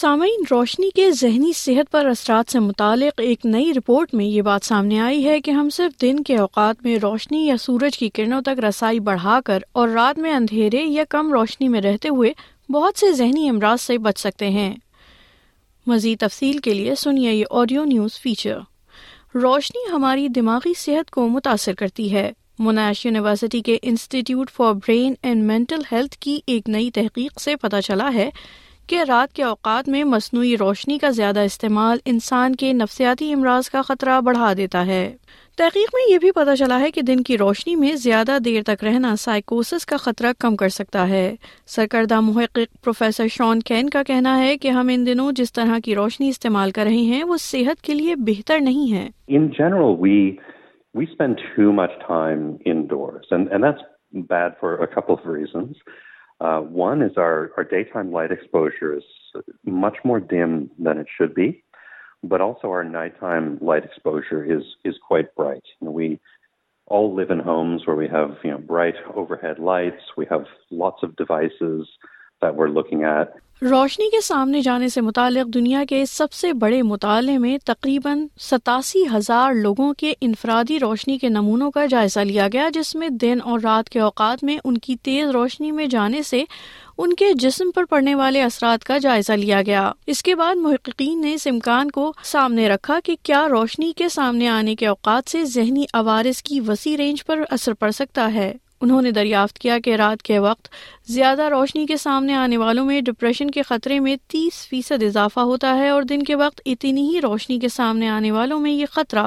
سامعین روشنی کے ذہنی صحت پر اثرات سے متعلق ایک نئی رپورٹ میں یہ بات سامنے آئی ہے کہ ہم صرف دن کے اوقات میں روشنی یا سورج کی کرنوں تک رسائی بڑھا کر اور رات میں اندھیرے یا کم روشنی میں رہتے ہوئے بہت سے ذہنی امراض سے بچ سکتے ہیں مزید تفصیل کے لیے سنیے یہ آڈیو نیوز فیچر روشنی ہماری دماغی صحت کو متاثر کرتی ہے مناش یونیورسٹی کے institute for brain and mental health کی ایک نئی تحقیق سے پتہ چلا ہے کہ رات کے اوقات میں مصنوعی روشنی کا زیادہ استعمال انسان کے نفسیاتی امراض کا خطرہ بڑھا دیتا ہے تحقیق میں یہ بھی پتہ چلا ہے کہ دن کی روشنی میں زیادہ دیر تک رہنا سائیکوسس کا خطرہ کم کر سکتا ہے سرکردہ محقق پروفیسر شان کین کا کہنا ہے کہ ہم ان دنوں جس طرح کی روشنی استعمال کر رہے ہیں وہ صحت کے لیے بہتر نہیں ہے we, spend too much time indoors and, and that's bad for a couple of reasons. Uh, one is our daytime light exposure is much more dim than it should be, but also our nighttime light exposure is quite bright. And we all live in homes where we have bright overhead lights. We have lots of devices, روشنی کے سامنے جانے سے متعلق دنیا کے سب سے بڑے مطالعے میں تقریباً ستاسی ہزار لوگوں کے انفرادی روشنی کے نمونوں کا جائزہ لیا گیا جس میں دن اور رات کے اوقات میں ان کی تیز روشنی میں جانے سے ان کے جسم پر پڑنے والے اثرات کا جائزہ لیا گیا اس کے بعد محققین نے اس امکان کو سامنے رکھا کہ کیا روشنی کے سامنے آنے کے اوقات سے ذہنی عوارض کی وسیع رینج پر اثر پڑ سکتا ہے انہوں نے دریافت کیا کہ رات کے وقت زیادہ روشنی کے سامنے آنے والوں میں ڈپریشن کے خطرے میں تیس فیصد اضافہ ہوتا ہے اور دن کے وقت اتنی ہی روشنی کے سامنے آنے والوں میں یہ خطرہ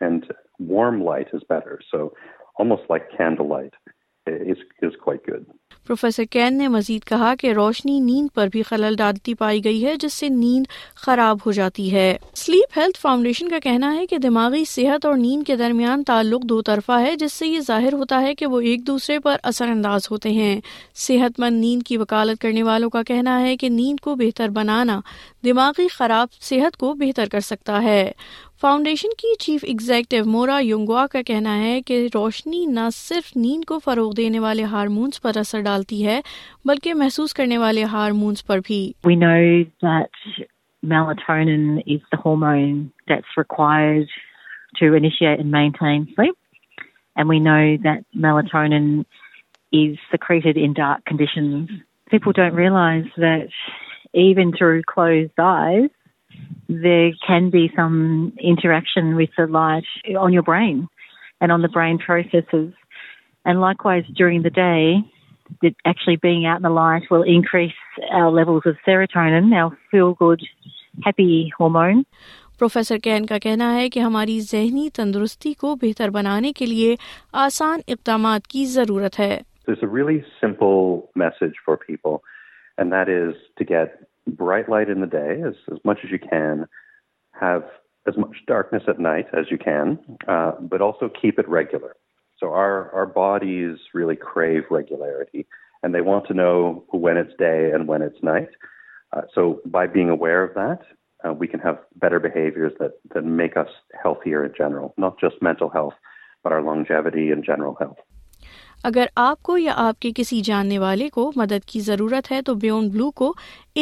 and warm light is is, is better. So almost like candlelight quite good. Professor Ken نے مزید کہا کہ روشنی نیند پر بھی خلل ڈالتی پائی گئی ہے جس سے نیند خراب ہو جاتی ہے سلیپ ہیلتھ فاؤنڈیشن کا کہنا ہے کہ دماغی صحت اور نیند کے درمیان تعلق دو طرفہ ہے جس سے یہ ظاہر ہوتا ہے کہ وہ ایک دوسرے پر اثر انداز ہوتے ہیں صحت مند نیند کی وکالت کرنے والوں کا کہنا ہے کہ نیند کو بہتر بنانا دماغی خراب صحت کو بہتر کر سکتا ہے فاؤنڈیشن کی چیف ایگزیکٹو مورا یونگوا کا کہنا ہے کہ روشنی نہ صرف نیند کو فروغ دینے والے ہارمونس پر اثر ڈالتی ہے بلکہ محسوس کرنے والے پر بھی eyes, there can be some interaction with the light on your brain and on the brain processes. And likewise, during the day, that actually being out in the light will increase our levels of serotonin, our feel good, happy hormone. Professor Ken کا کہنا ہے کہ ہماری ذہنی تندرستی کو بہتر بنانے کے لیے آسان اقدامات کی ضرورت ہے bright light in the day as much as you can, have as much darkness at night as you can, uh, but also keep it regular. So our bodies really crave regularity, and they want to know when it's day and when it's night. Uh, so by being aware of that, uh, we can have better behaviors that make us healthier in general, not just mental health, but our longevity and general health. اگر آپ کو یا آپ کے کسی جاننے والے کو مدد کی ضرورت ہے تو بیون بلو کو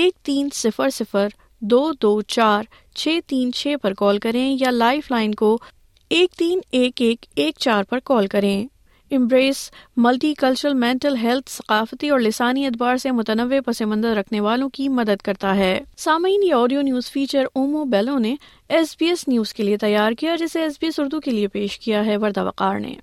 ایک تین صفر صفر دو دو چار چھ تین چھ پر کال کریں یا لائف لائن کو ایک تین ایک ایک ایک چار پر کال کریں Embrace multi cultural mental health ثقافتی اور لسانی اعتبار سے متنوع پس منظر رکھنے والوں کی مدد کرتا ہے سامعین یہ audio news feature Omo Bello نے ایس بی ایس نیوز کے لیے تیار کیا جسے ایس بی ایس اردو کے لیے پیش کیا ہے وردہ وقار نے